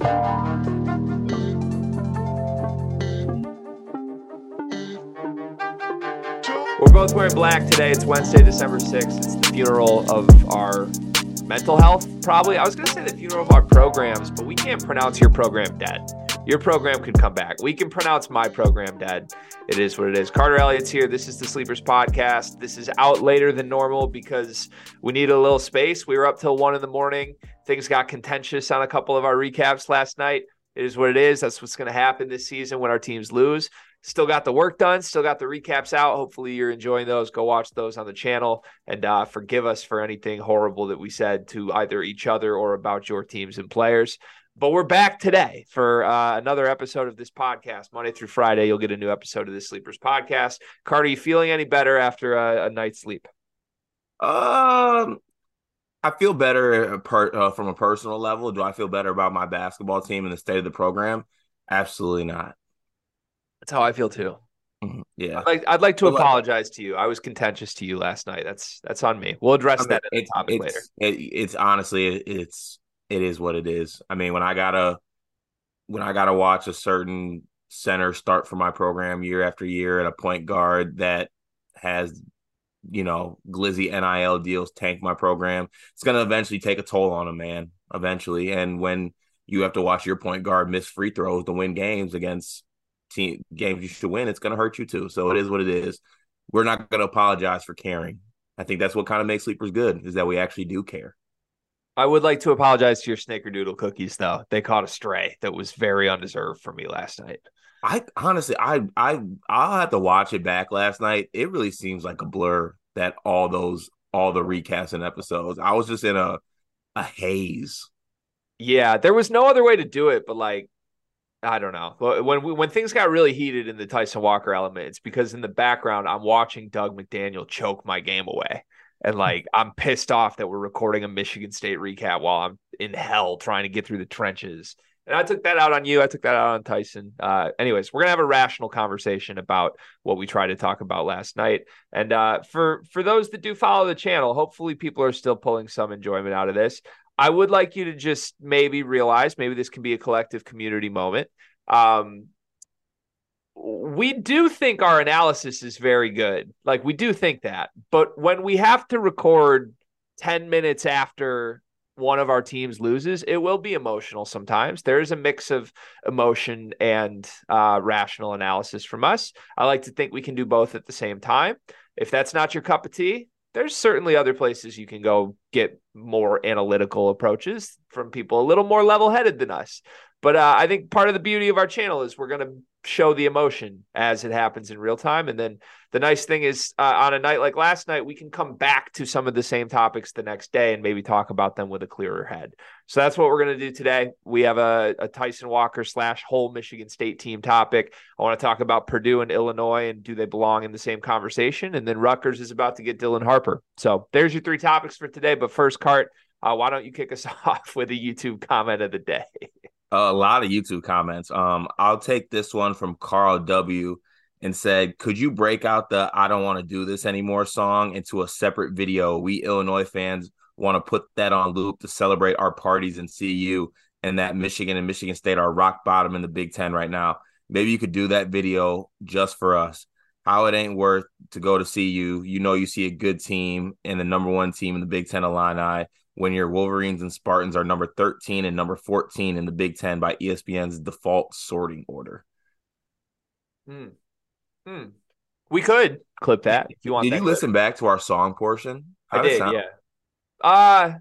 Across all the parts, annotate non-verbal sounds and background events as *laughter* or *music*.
We're both wearing black today. It's Wednesday, December 6th. It's the funeral of our mental health, probably. I was going to say the funeral of our programs, but we can't pronounce your program dead. Your program could come back. We can pronounce my program dead. It is what it is. Carter Elliott's here. This is the Sleepers Podcast. This is out later than normal because we need a little space. We were up till one in the morning. Things got contentious on a couple of our recaps last night. It is what it is. That's what's going to happen this season when our teams lose. Still got the work done. Still got the recaps out. Hopefully, you're enjoying those. Go watch those on the channel and uh, forgive us for anything horrible that we said to either each other or about your teams and players. But we're back today for uh, another episode of this podcast. Monday through Friday, you'll get a new episode of the Sleepers podcast. Carter, you feeling any better after a, a night's sleep? Um, I feel better per, uh, from a personal level. Do I feel better about my basketball team and the state of the program? Absolutely not. That's how I feel too. Mm-hmm. Yeah, I'd like, I'd like to apologize to you. I was contentious to you last night. That's that's on me. We'll address I mean, that in topic it's, later. It, it's honestly, it's it is what it is. I mean, when I gotta when I gotta watch a certain center start for my program year after year and a point guard that has you know glizzy nil deals tank my program it's going to eventually take a toll on a man eventually. And when you have to watch your point guard miss free throws to win games against team games you should win it's going to hurt you too. So it is what it is. We're not going to apologize for caring. I think that's what kind of makes sleepers good is that we actually do care. I would like to apologize to your snickerdoodle cookies, though. They caught a stray that was very undeserved for me last night. I honestly, I, I, I'll have to watch it back last night. It really seems like a blur that all those, all the recasting episodes. I was just in a, a haze. Yeah, there was no other way to do it, but like, I don't know. When we, when things got really heated in the Tyson Walker element, it's because in the background I'm watching Dug McDaniel choke my game away. And *laughs* like I'm pissed off that we're recording a Michigan State recap while I'm in hell trying to get through the trenches. And I took that out on you. I took that out on Tyson. Uh, anyways, we're gonna have a rational conversation about what we tried to talk about last night. And uh, for for those that do follow the channel, hopefully people are still pulling some enjoyment out of this. I would like you to just maybe realize maybe this can be a collective community moment. Um, we do think our analysis is very good. Like we do think that. But when we have to record 10 minutes after one of our teams loses, it will be emotional sometimes. There is a mix of emotion and uh, rational analysis from us. I like to think we can do both at the same time. If that's not your cup of tea, there's certainly other places you can go get more analytical approaches from people a little more level headed than us. But uh, I think part of the beauty of our channel is we're going to show the emotion as it happens in real time. And then the nice thing is, uh, on a night like last night, we can come back to some of the same topics the next day and maybe talk about them with a clearer head. So that's what we're going to do today. We have a, a Tyson Walker slash whole Michigan State team topic. I want to talk about Purdue and Illinois and do they belong in the same conversation? And then Rutgers is about to get Dylan Harper. So there's your three topics for today. But first, Cart, uh, why don't you kick us *laughs* off with a YouTube comment of the day? a lot of YouTube comments. Um, I'll take this one from Carl W. and said, "Could you break out the I don't want to do this anymore song into a separate video? We Illinois fans want to put that on loop to celebrate our parties and see you and that Michigan and Michigan State are rock bottom in the Big Ten right now. Maybe you could do that video just for us." How it ain't worth to go to see you. You know, you see a good team and the number one team in the Big Ten Illini when your Wolverines and Spartans are number 13 and number 14 in the Big Ten by ESPN's default sorting order. Hmm. Hmm. We could clip that if you want. Did you listen back to our song portion? How I did. Yeah. Uh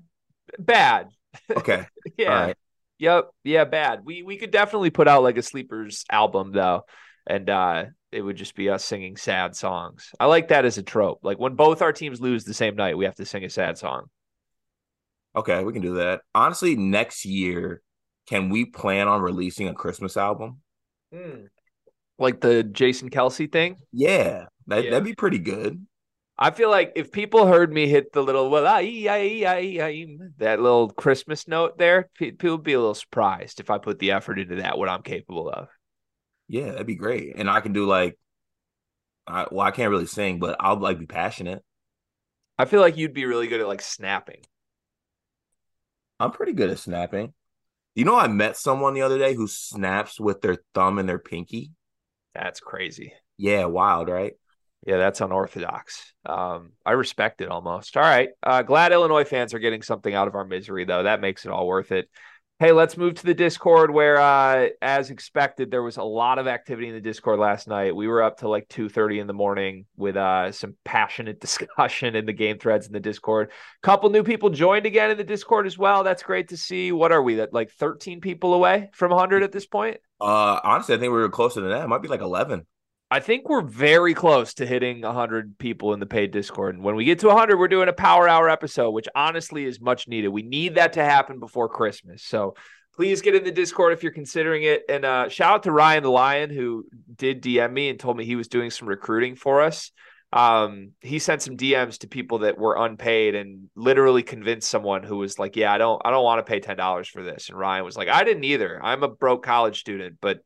bad. Okay. *laughs* yeah. Yep. Yeah. Bad. We we could definitely put out like a sleepers album though, and uh it would just be us singing sad songs. I like that as a trope. Like when both our teams lose the same night, we have to sing a sad song. Okay, we can do that. Honestly, next year, can we plan on releasing a Christmas album? Hmm. Like the Jason Kelce thing? Yeah, that, yeah. that'd be pretty good. I feel like if people heard me hit the little well, I, I, I, I, that little Christmas note there, people would be a little surprised if I put the effort into that. What I'm capable of. Yeah, that'd be great, and I can do like, I, well, I can't really sing, but I'll like be passionate. I feel like you'd be really good at like snapping. I'm pretty good at snapping. You know, I met someone the other day who snaps with their thumb and their pinky. That's crazy. Yeah, wild, right? Yeah, that's unorthodox. Um, I respect it almost. All right. Uh, glad Illinois fans are getting something out of our misery, though. That makes it all worth it. Hey, let's move to the Discord where, uh, as expected, there was a lot of activity in the Discord last night. We were up to like two thirty in the morning with uh, some passionate *laughs* discussion in the game threads in the Discord. Couple new people joined again in the Discord as well. That's great to see. What are we? That like thirteen people away from hundred at this point? Uh, honestly, I think we were closer than that. It might be like eleven. I think we're very close to hitting 100 people in the paid Discord. And when we get to 100, we're doing a power hour episode, which honestly is much needed. We need that to happen before Christmas. So please get in the Discord if you're considering it. And uh, shout out to Ryan the Lion, who did DM me and told me he was doing some recruiting for us. Um, he sent some DMs to people that were unpaid and literally convinced someone who was like, "Yeah, I don't, I don't want to pay ten dollars for this." And Ryan was like, "I didn't either. I'm a broke college student, but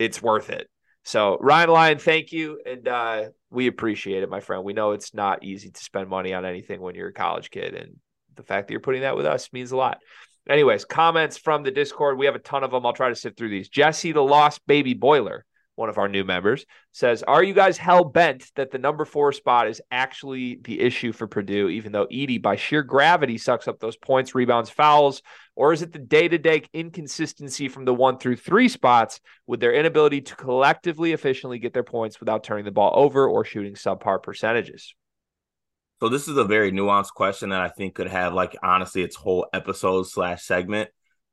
it's worth it." So Ryan Lyon, thank you, and uh, we appreciate it, my friend. We know it's not easy to spend money on anything when you're a college kid, and the fact that you're putting that with us means a lot. Anyways, comments from the Discord. We have a ton of them. I'll try to sift through these. Jesse, the lost baby boiler, one of our new members, says, Are you guys hell bent that the number four spot is actually the issue for Purdue, even though Edey, by sheer gravity, sucks up those points, rebounds, fouls? Or is it the day to day inconsistency from the one through three spots with their inability to collectively efficiently get their points without turning the ball over or shooting subpar percentages? So this is a very nuanced question that I think could have like honestly its whole episode slash segment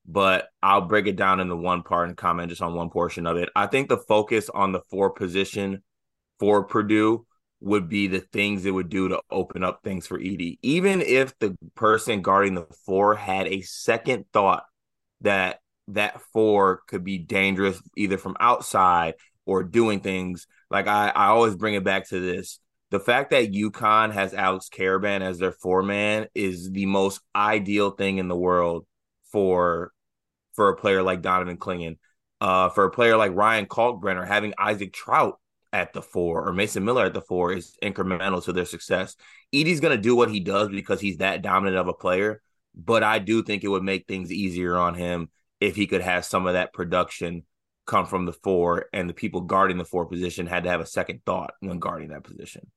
but I'll break it down into one part and comment just on one portion of it. I think the focus on the four position for Purdue would be the things it would do to open up things for Edey. Even if the person guarding the four had a second thought that that four could be dangerous either from outside or doing things, like I, I always bring it back to this. The fact that UConn has Alex Karaban as their four man is the most ideal thing in the world for for a player like Donovan Clingan. Uh, for a player like Ryan Kalkbrenner, having Isaac Traudt at the four or Mason Miller at the four is incremental to their success. Edey's going to do what he does because he's that dominant of a player, but I do think it would make things easier on him if he could have some of that production come from the four and the people guarding the four position had to have a second thought when guarding that position.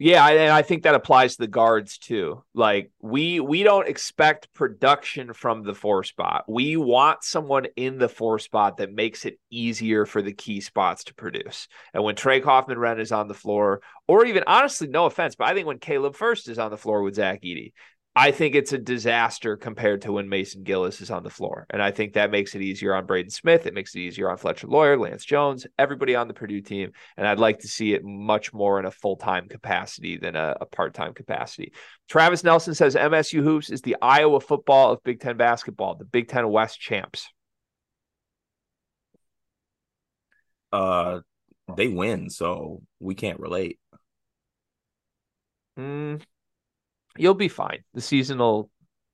Yeah, and I think that applies to the guards too. Like we we don't expect production from the four spot. We want someone in the four spot that makes it easier for the key spots to produce. And when Trey Kaufman Renn is on the floor, or even honestly, no offense, but I think when Caleb Furst is on the floor with Zach Edey, I think it's a disaster compared to when Mason Gillis is on the floor. And I think that makes it easier on Braden Smith. It makes it easier on Fletcher Loyer, Lance Jones, everybody on the Purdue team. And I'd like to see it much more in a full time capacity than a, a part time capacity. Travis Nelson says MSU Hoops is the Iowa football of Big Ten basketball, the Big Ten West champs. Uh, they win, so we can't relate. Mm, you'll be fine. The seasonal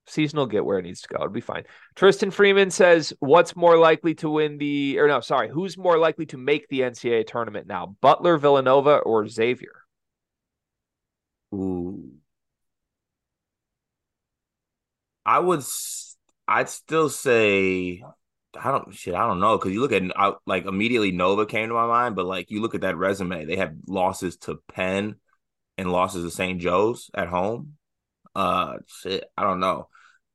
season will get where it needs to go. It'll be fine. Tristan Freeman says, "What's more likely to win the or no, sorry, who's more likely to make the NCAA tournament now? Butler, Villanova, or Xavier?" Ooh, I would. I'd still say. I don't shit. I don't know because you look at I, like immediately Nova came to my mind, but like you look at that resume, they have losses to Penn and losses to St. Joe's at home. Uh, shit, I don't know.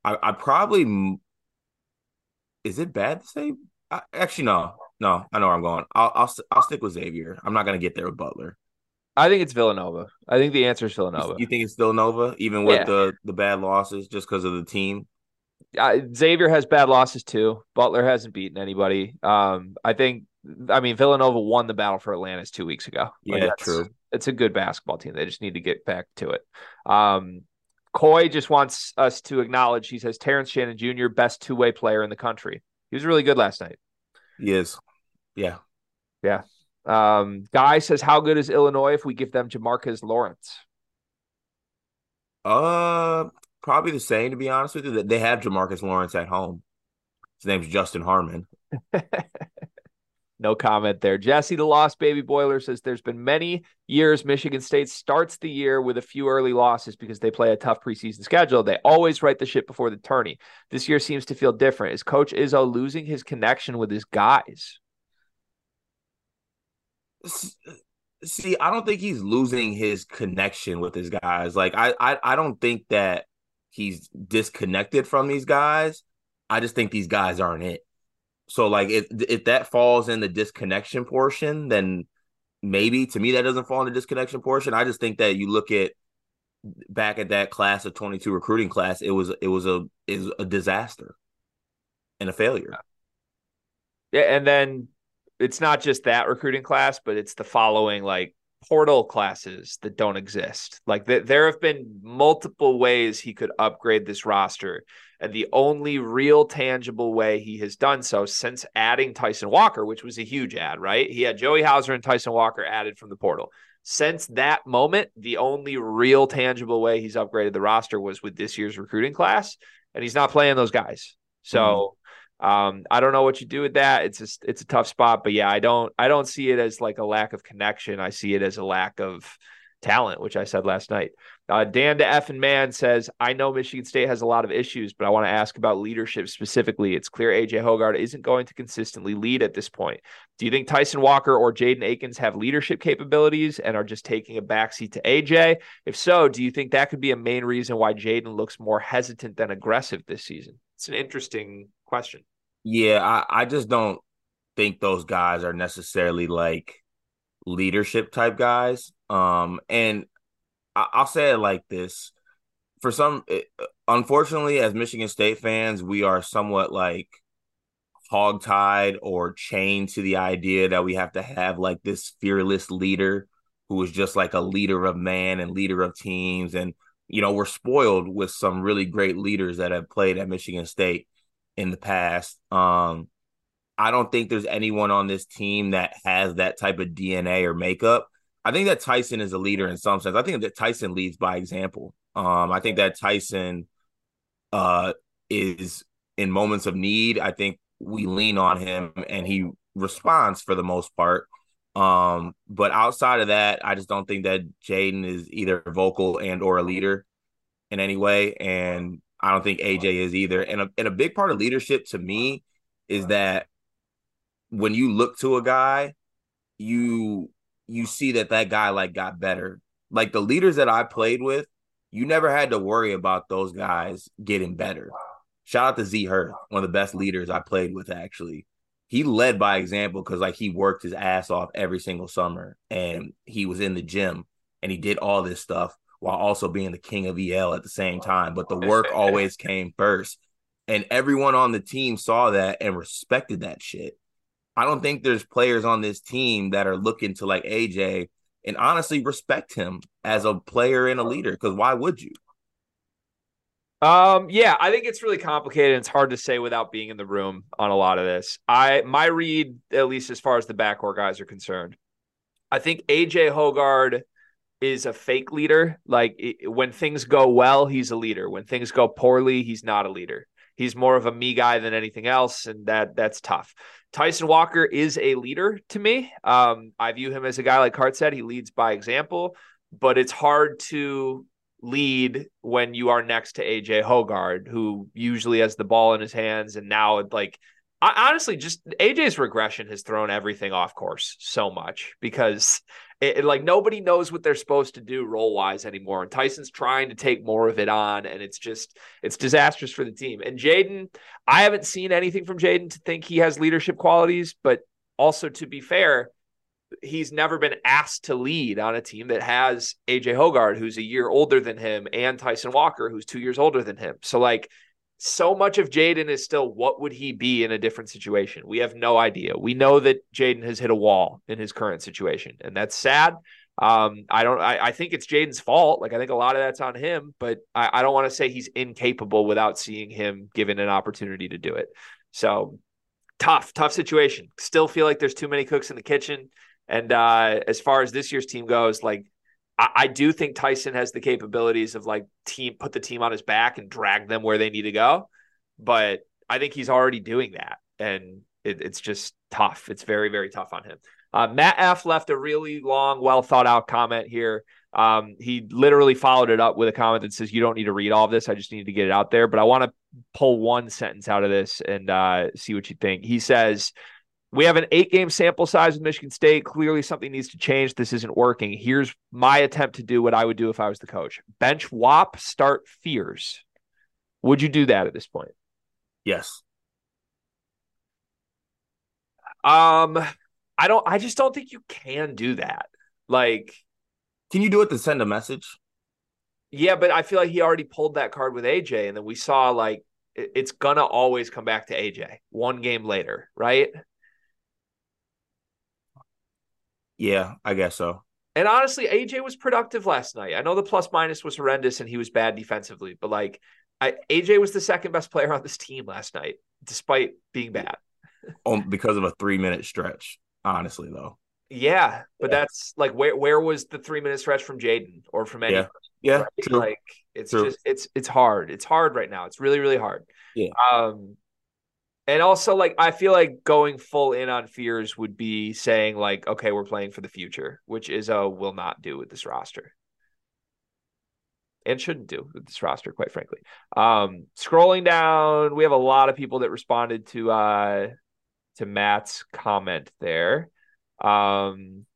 I, I probably is it bad to say? I, actually, no, no. I know where I'm going. I'll, I'll I'll stick with Xavier. I'm not gonna get there with Butler. I think it's Villanova. I think the answer is Villanova. You think it's Villanova, even with yeah. the the bad losses, just because of the team? Uh, Xavier has bad losses too. Butler hasn't beaten anybody. Um, I think. I mean, Villanova won the battle for Atlantis two weeks ago. Yeah, like true. It's a good basketball team. They just need to get back to it. Um, Coy just wants us to acknowledge. He says Terrence Shannon Jr. best two way player in the country. He was really good last night. He is. Yeah. Yeah. Um, Guy says, "How good is Illinois if we give them Jamarques Lawrence?" Uh, probably the same. To be honest with you, they have Jamarques Lawrence at home. His name's Justin Harmon. *laughs* no, comment there. Jesse, the Lost Baby Boiler, says there's been many years Michigan State starts the year with a few early losses because they play a tough preseason schedule. They always write the shit before the tourney. This year seems to feel different. Is Coach Izzo losing his connection with his guys? See, I don't think he's losing his connection with his guys. Like, I, I, I don't think that he's disconnected from these guys. I just think these guys aren't it. So like if if that falls in the disconnection portion, then maybe to me that doesn't fall in the disconnection portion. I just think that you look at back at that class of 22 recruiting class, it was it was a is a disaster and a failure. Yeah, and then it's not just that recruiting class, but it's the following like portal classes that don't exist. Like th- there have been multiple ways he could upgrade this roster. And the only real tangible way he has done so since adding Tyson Walker, which was a huge ad, right? He had Joey Hauser and Tyson Walker added from the portal. Since that moment, the only real tangible way he's upgraded the roster was with this year's recruiting class, and he's not playing those guys. So mm-hmm. Um, I don't know what you do with that. It's just it's a tough spot, but yeah, I don't I don't see it as like a lack of connection. I see it as a lack of talent, which I said last night. Uh, Dan to F and Man says, I know Michigan State has a lot of issues, but I want to ask about leadership specifically. It's clear AJ Hoggard isn't going to consistently lead at this point. Do you think Tyson Walker or Jaden Akins have leadership capabilities and are just taking a backseat to AJ? If so, do you think that could be a main reason why Jaden looks more hesitant than aggressive this season? It's an interesting question. Yeah, I, I just don't think those guys are necessarily like leadership type guys. Um, and I- will say it like this: for some, unfortunately, as Michigan State fans, we are somewhat like hogtied or chained to the idea that we have to have like this fearless leader who is just like a leader of man and leader of teams and you know we're spoiled with some really great leaders that have played at Michigan State in the past um I don't think there's anyone on this team that has that type of DNA or makeup. I think that Tyson is a leader in some sense. I think that Tyson leads by example. Um, I think that Tyson uh, is in moments of need. I think we lean on him and he responds for the most part. Um, but outside of that, I just don't think that Jaden is either vocal and or a leader in any way. And I don't think AJ is either. And a, and a big part of leadership to me is that when you look to a guy, you you see that that guy like got better. Like the leaders that I played with, you never had to worry about those guys getting better. Shout out to Z Hurt, one of the best leaders I played with actually. He led by example because like he worked his ass off every single summer and he was in the gym and he did all this stuff while also being the king of EL at the same time. But the work *laughs* always came first. And everyone on the team saw that and respected that shit. I don't think there's players on this team that are looking to like AJ and honestly respect him as a player and a leader. Because why would you? Um, yeah, I think it's really complicated. It's hard to say without being in the room on a lot of this. I my read, at least as far as the backcourt guys are concerned, I think AJ Hoggard is a fake leader. Like it, when things go well, he's a leader. When things go poorly, he's not a leader. He's more of a me guy than anything else, and that that's tough. Tyson Walker is a leader to me. Um, I view him as a guy like Hart said, he leads by example, but it's hard to lead when you are next to AJ Hoggard, who usually has the ball in his hands. And now, like, I, honestly, just AJ's regression has thrown everything off course so much because it, it, like nobody knows what they're supposed to do role wise anymore. And Tyson's trying to take more of it on, and it's just it's disastrous for the team. And Jaden, I haven't seen anything from Jaden to think he has leadership qualities, but also to be fair, he's never been asked to lead on a team that has AJ Hoggard, who's a year older than him, and Tyson Walker, who's two years older than him. So like so much of Jaden is still what would he be in a different situation? We have no idea. We know that Jaden has hit a wall in his current situation, and that's sad. Um, I don't I, I think it's Jaden's fault. Like I think a lot of that's on him, but I, I don't want to say he's incapable without seeing him given an opportunity to do it. So tough, tough situation. Still feel like there's too many cooks in the kitchen. And uh, as far as this year's team goes, like I, I do think Tyson has the capabilities of like team put the team on his back and drag them where they need to go. But I think he's already doing that. And it, it's just tough. It's very, very tough on him. Uh, Matt F left a really long, well thought out comment here. Um, he literally followed it up with a comment that says, "You don't need to read all of this. I just need to get it out there." But I want to pull one sentence out of this and uh, see what you think. He says, "We have an eight-game sample size with Michigan State. Clearly, something needs to change. This isn't working. Here's my attempt to do what I would do if I was the coach: bench Whop, start Fears. Would you do that at this point?" Yes. Um, I don't. I just don't think you can do that. Like, can you do it to send a message? Yeah, but I feel like he already pulled that card with AJ, and then we saw like it's gonna always come back to AJ one game later, right? Yeah, I guess so. And honestly, AJ was productive last night. I know the plus minus was horrendous and he was bad defensively, but like I, AJ was the second best player on this team last night, despite being bad. um, because of a three minute stretch, honestly, though. Yeah, but yeah. that's like where where was the three minute stretch from Jaden or from anyone? Yeah, yeah right? Like it's true. just it's it's hard. It's hard right now. It's really really hard. Yeah. Um, and also like I feel like going full in on fears would be saying like, okay, we're playing for the future, which Izzo will not do with this roster. And shouldn't do with this roster, quite frankly. Um, scrolling down, we have a lot of people that responded to uh to Matt's comment there. Um,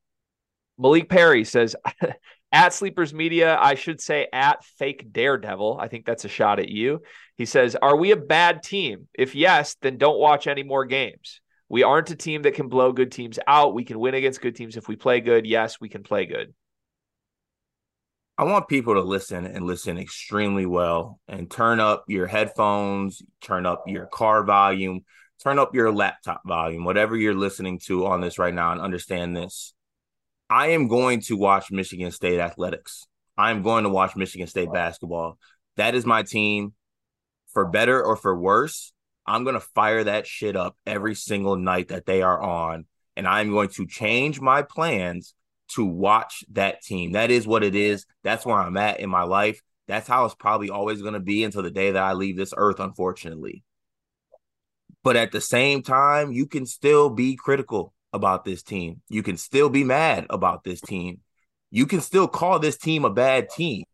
Malik Perry says, *laughs* at Sleepers Media, I should say at Fake Daredevil. I think that's a shot at you. He says, Are we a bad team? If yes, then don't watch any more games. We aren't a team that can blow good teams out. We can win against good teams if we play good. Yes, we can play good. I want people to listen and listen extremely well and turn up your headphones, turn up your car volume, turn up your laptop volume, whatever you're listening to on this right now, and understand this. I am going to watch Michigan State athletics. I am going to watch Michigan State basketball. That is my team. For better or for worse, I'm going to fire that shit up every single night that they are on. And I'm going to change my plans to watch that team. That is what it is. That's where I'm at in my life. That's how it's probably always going to be until the day that I leave this earth, unfortunately. But at the same time, you can still be critical about this team. You can still be mad about this team. You can still call this team a bad team.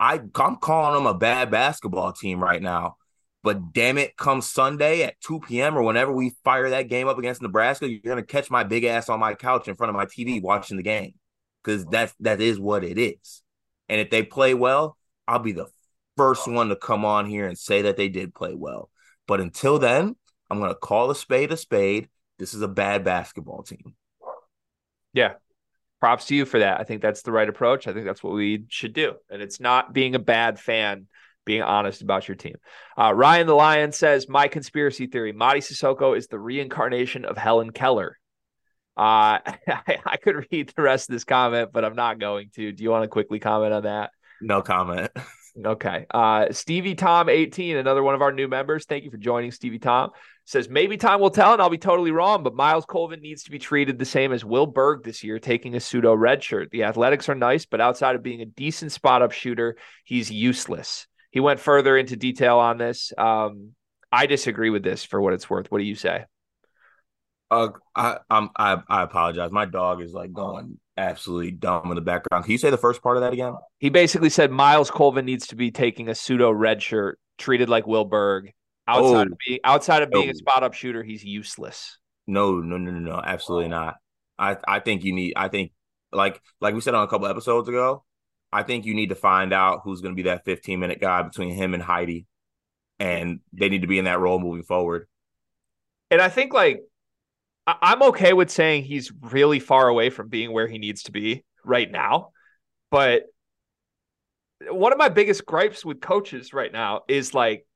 I, I'm calling them a bad basketball team right now. But damn it, come Sunday at 2 p.m. or whenever we fire that game up against Nebraska, you're gonna catch my big ass on my couch in front of my TV watching the game. Because that's that is what it is. And if they play well, I'll be the first one to come on here and say that they did play well. But until then, I'm going to call a spade a spade. This is a bad basketball team. Yeah. Props to you for that. I think that's the right approach. I think that's what we should do. And it's not being a bad fan, being honest about your team. Uh, Ryan the Lion says, My conspiracy theory Mady Sissoko is the reincarnation of Helen Keller. Uh, *laughs* I, I could read the rest of this comment, but I'm not going to. Do you want to quickly comment on that? No comment. *laughs* Okay. Uh, Stevie Tom 18, another one of our new members. Thank you for joining, Stevie Tom. Says maybe time will tell, and I'll be totally wrong, but Myles Colvin needs to be treated the same as Will Berg this year, taking a pseudo red shirt. The athletics are nice, but outside of being a decent spot up shooter, he's useless. He went further into detail on this. Um, I disagree with this for what it's worth. What do you say? Uh, I, I'm, I, I apologize. My dog is like going absolutely dumb in the background. Can you say the first part of that again? He basically said Myles Colvin needs to be taking a pseudo red shirt, treated like Will Berg. Outside oh, of being outside of being no. a spot up shooter, he's useless. No, no, no, no, no, absolutely not. I, I think you need. I think like like we said on a couple episodes ago. I think you need to find out who's going to be that 15 minute guy between him and Heide, and they need to be in that role moving forward. And I think like I'm okay with saying he's really far away from being where he needs to be right now. But one of my biggest gripes with coaches right now is like,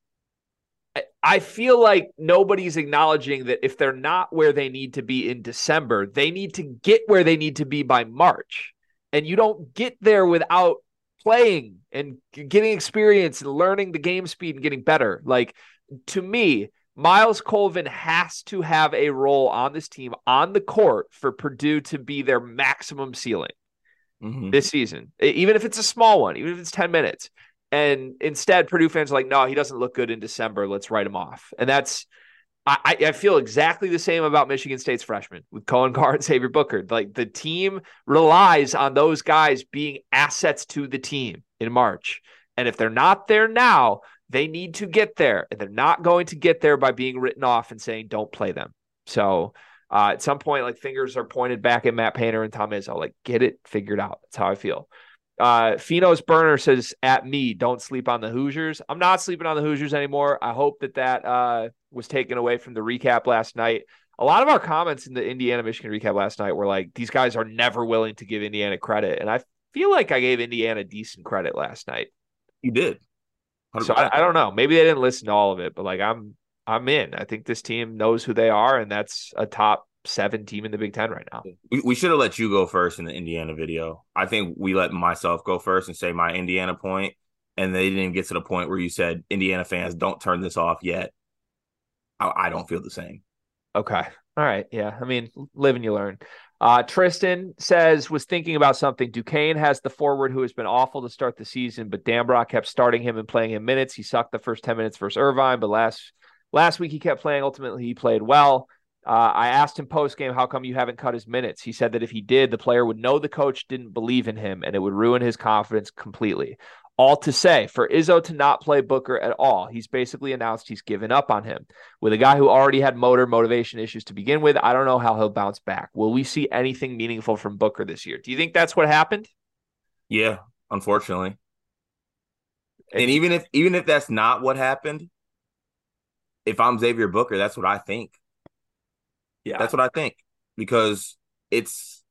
I feel like nobody's acknowledging that if they're not where they need to be in December, they need to get where they need to be by March. And you don't get there without playing and getting experience and learning the game speed and getting better. Like to me, Myles Colvin has to have a role on this team on the court for Purdue to be their maximum ceiling mm-hmm. this season, even if it's a small one, even if it's 10 minutes. And instead, Purdue fans are like, no, he doesn't look good in December. Let's write him off. And that's, I, I feel exactly the same about Michigan State's freshman with Coen Carr and Xavier Booker. Like the team relies on those guys being assets to the team in March. And if they're not there now, they need to get there. And they're not going to get there by being written off and saying, don't play them. So uh, at some point, like fingers are pointed back at Matt Painter and Tom Izzo. Like, get it figured out. That's how I feel. Uh, Pheno's burner says at me, don't sleep on the Hoosiers. I'm not sleeping on the Hoosiers anymore. I hope that that uh, was taken away from the recap last night. A lot of our comments in the Indiana Michigan recap last night were like, these guys are never willing to give Indiana credit. And I feel like I gave Indiana decent credit last night. You did. So I, I, don't know. Maybe they didn't listen to all of it, but like I'm I'm in. I think this team knows who they are, and that's a top seven team in the Big Ten right now. We, we should have let you go first in the Indiana video. I think we let myself go first and say my Indiana point, and they didn't even get to the point where you said Indiana fans don't turn this off yet. I, I don't feel the same. Okay. All right. Yeah. I mean, live and you learn. Uh, Tristan says was thinking about something. Duquesne has the forward who has been awful to start the season, but Dambrot kept starting him and playing him minutes. He sucked the first ten minutes versus Irvine, but last last week he kept playing. Ultimately, he played well. Uh, I asked him post game, how come you haven't cut his minutes? He said that if he did, the player would know the coach didn't believe in him and it would ruin his confidence completely. All to say, for Izzo to not play Booker at all, he's basically announced he's given up on him. With a guy who already had motor motivation issues to begin with, I don't know how he'll bounce back. Will we see anything meaningful from Booker this year? Do you think that's what happened? Yeah, unfortunately. And even if even if that's not what happened, if I'm Xavier Booker, that's what I think. Yeah, that's what I think because it's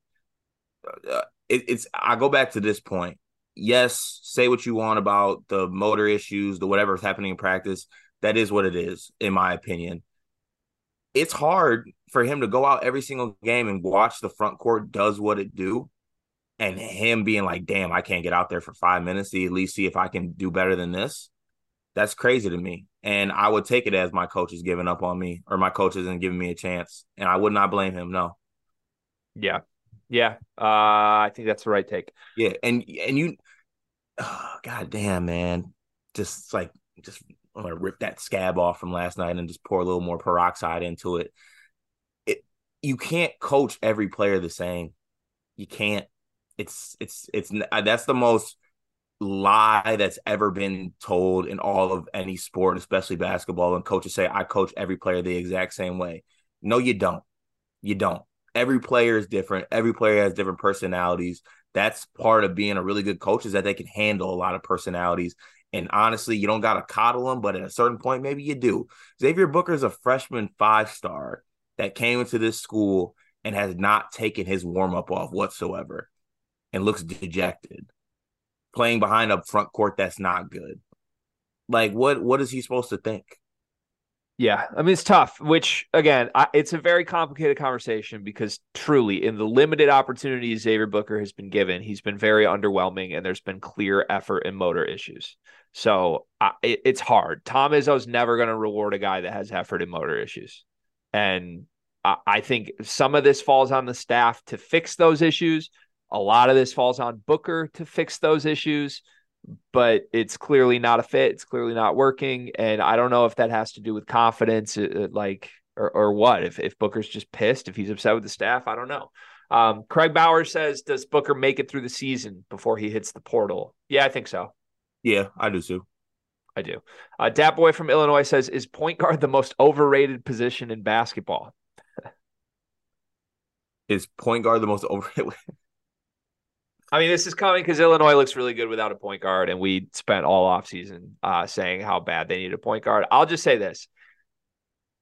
uh, it, it's. I go back to this point. Yes, say what you want about the motor issues, the whatever's happening in practice. That is what it is, in my opinion. It's hard for him to go out every single game and watch the front court does what it do, and him being like, "Damn, I can't get out there for five minutes to at least see if I can do better than this." That's crazy to me. And I would take it as my coach is giving up on me or my coach isn't giving me a chance. And I would not blame him. No. Yeah. Yeah. Uh, I think that's the right take. Yeah. And, and you, oh, God damn, man. Just like, just I'm to rip that scab off from last night and just pour a little more peroxide into it. It, you can't coach every player the same. You can't. It's, it's, it's, that's the most, lie that's ever been told in all of any sport, especially basketball. And coaches say, I coach every player the exact same way. No, you don't. You don't. Every player is different. Every player has different personalities. That's part of being a really good coach is that they can handle a lot of personalities. And honestly, you don't got to coddle them, but at a certain point, maybe you do. Xavier Booker is a freshman five star that came into this school and has not taken his warm up off whatsoever and looks dejected playing behind a front court that's not good. Like what what is he supposed to think? Yeah, I mean it's tough. Which again, I, it's a very complicated conversation because truly, in the limited opportunities Xavier Booker has been given, he's been very underwhelming, and there's been clear effort and motor issues. So I, it, it's hard. Tom Izzo's never going to reward a guy that has effort and motor issues, and I, I think some of this falls on the staff to fix those issues. A lot of this falls on Booker to fix those issues, but it's clearly not a fit. It's clearly not working. And I don't know if that has to do with confidence, uh, uh, like, or, or what. If, if Booker's just pissed, if he's upset with the staff, I don't know. Um, Craig Bauer says, Does Booker make it through the season before he hits the portal? Yeah, I think so. Yeah, I do too. I do. Uh, Dat Boy from Illinois says, Is point guard the most overrated position in basketball? is point guard the most *laughs* overrated? I mean, this is coming because Illinois looks really good without a point guard, and we spent all offseason uh, saying how bad they need a point guard. I'll just say this.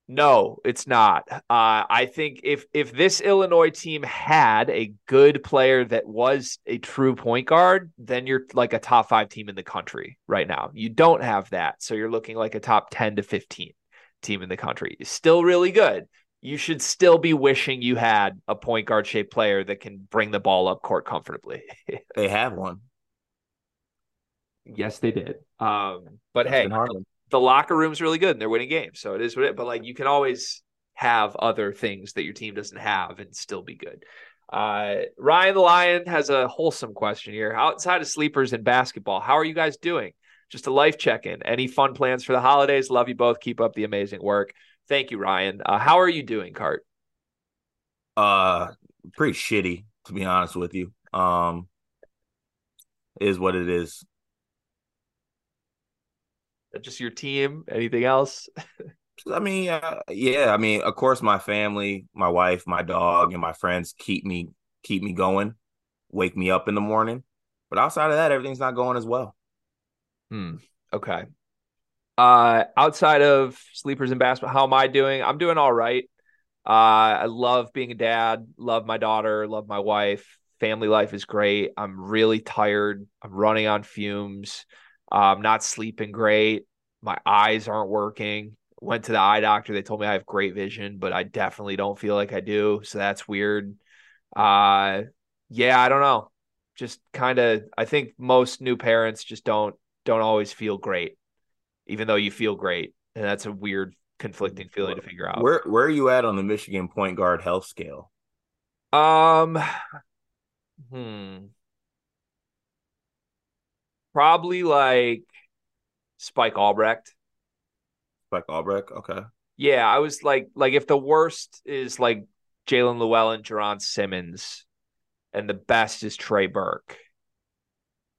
No, it's not. Uh, I think if if this Illinois team had a good player that was a true point guard, then you're like a top five team in the country right now. You don't have that, so you're looking like a top ten to fifteen team in the country. Still really good, you should still be wishing you had a point guard shaped player that can bring the ball up court comfortably. *laughs* they have one. Yes, they did. Um, but hey, the locker room's really good and they're winning games. So it is what it but like you can always have other things that your team doesn't have and still be good. Uh, Ryan the Lion has a wholesome question here. Outside of sleepers and basketball, how are you guys doing? Just a life check in. Any fun plans for the holidays? Love you both. Keep up the amazing work. Thank you, Ryan. Uh, how are you doing, Cart? Uh, pretty shitty to be honest with you. Um, is what it is. Just your team? Anything else? I mean, uh, yeah. I mean, of course, my family, my wife, my dog, and my friends keep me keep me going, wake me up in the morning. But outside of that, everything's not going as well. Hmm. Okay. Uh, outside of sleepers and basketball, how am I doing? I'm doing all right. Uh, I love being a dad, love my daughter, love my wife. Family life is great. I'm really tired. I'm running on fumes. Uh, I'm not sleeping great. My eyes aren't working. Went to the eye doctor. They told me I have great vision, but I definitely don't feel like I do. So that's weird. Uh, yeah, I don't know. Just kind of, I think most new parents just don't don't always feel great, even though you feel great, and that's a weird, conflicting feeling to figure out. Where Where are you at on the Michigan point guard health scale? Um, hmm, probably like Spike Albrecht. Spike Albrecht, okay. Yeah, I was like, like if the worst is like Jaelin Llewellyn, Jaaron Simmons, and the best is Trey Burke.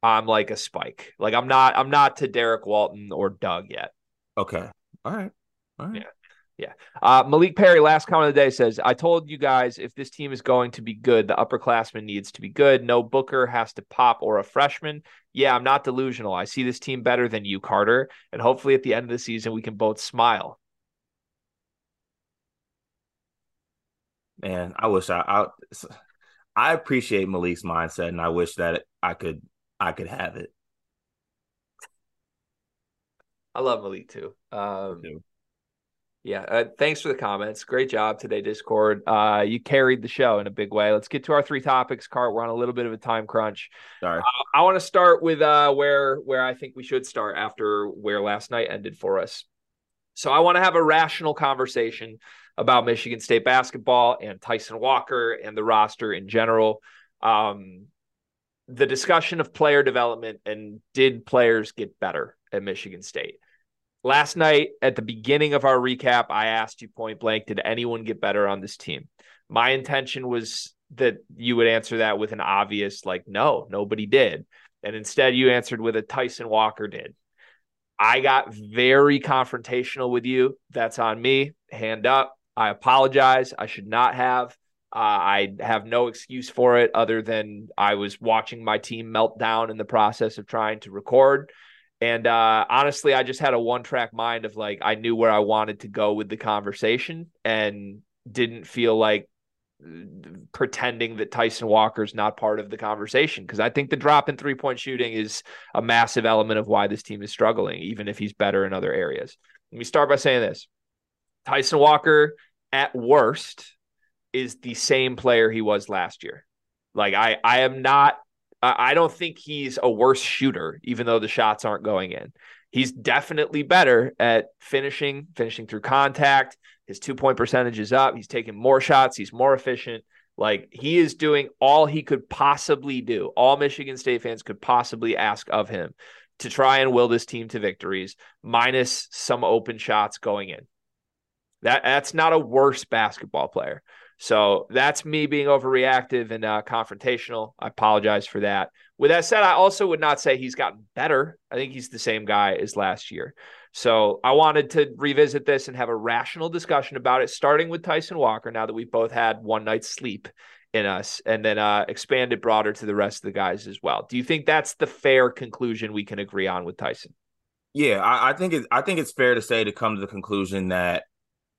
I'm like a spike. Like I'm not I'm not to Derrick Walton or Dug yet. Okay. All right. All right. Yeah. Yeah. Uh, Malik Perry, last comment of the day says, I told you guys if this team is going to be good, the upperclassman needs to be good. No Booker has to pop or a freshman. Yeah, I'm not delusional. I see this team better than you, Carter. And hopefully at the end of the season, we can both smile. Man, I wish I, I I appreciate Malik's mindset, and I wish that I could I could have it. I love Malik too. Um, too. Yeah, uh, thanks for the comments. Great job today, Discord. Uh, you carried the show in a big way. Let's get to our three topics. Cart, we're on a little bit of a time crunch. Sorry. Uh, I want to start with uh, where where I think we should start after where last night ended for us. So I want to have a rational conversation about Michigan State basketball and Tyson Walker and the roster in general. Um, the discussion of player development and did players get better at Michigan State? Last night at the beginning of our recap, I asked you point blank, did anyone get better on this team? My intention was that you would answer that with an obvious, like, no, nobody did. And instead, you answered with a Tyson Walker did. I got very confrontational with you. That's on me. Hand up. I apologize. I should not have. Uh, I have no excuse for it other than I was watching my team melt down in the process of trying to record. And uh, honestly, I just had a one track mind of like, I knew where I wanted to go with the conversation and didn't feel like pretending that Tyson Walker's not part of the conversation because I think the drop in three point shooting is a massive element of why this team is struggling, even if he's better in other areas. Let me start by saying this Tyson Walker, at worst, is the same player he was last year. Like I I am not I don't think he's a worse shooter even though the shots aren't going in. He's definitely better at finishing, finishing through contact. His two-point percentage is up. He's taking more shots, he's more efficient. Like he is doing all he could possibly do. All Michigan State fans could possibly ask of him to try and will this team to victories minus some open shots going in. That that's not a worse basketball player. So that's me being overreactive and uh, confrontational. I apologize for that. With that said, I also would not say he's gotten better. I think he's the same guy as last year. So I wanted to revisit this and have a rational discussion about it, starting with Tyson Walker. Now that we've both had one night's sleep in us, and then uh, expand it broader to the rest of the guys as well. Do you think that's the fair conclusion we can agree on with Tyson? Yeah, I, I think it, I think it's fair to say to come to the conclusion that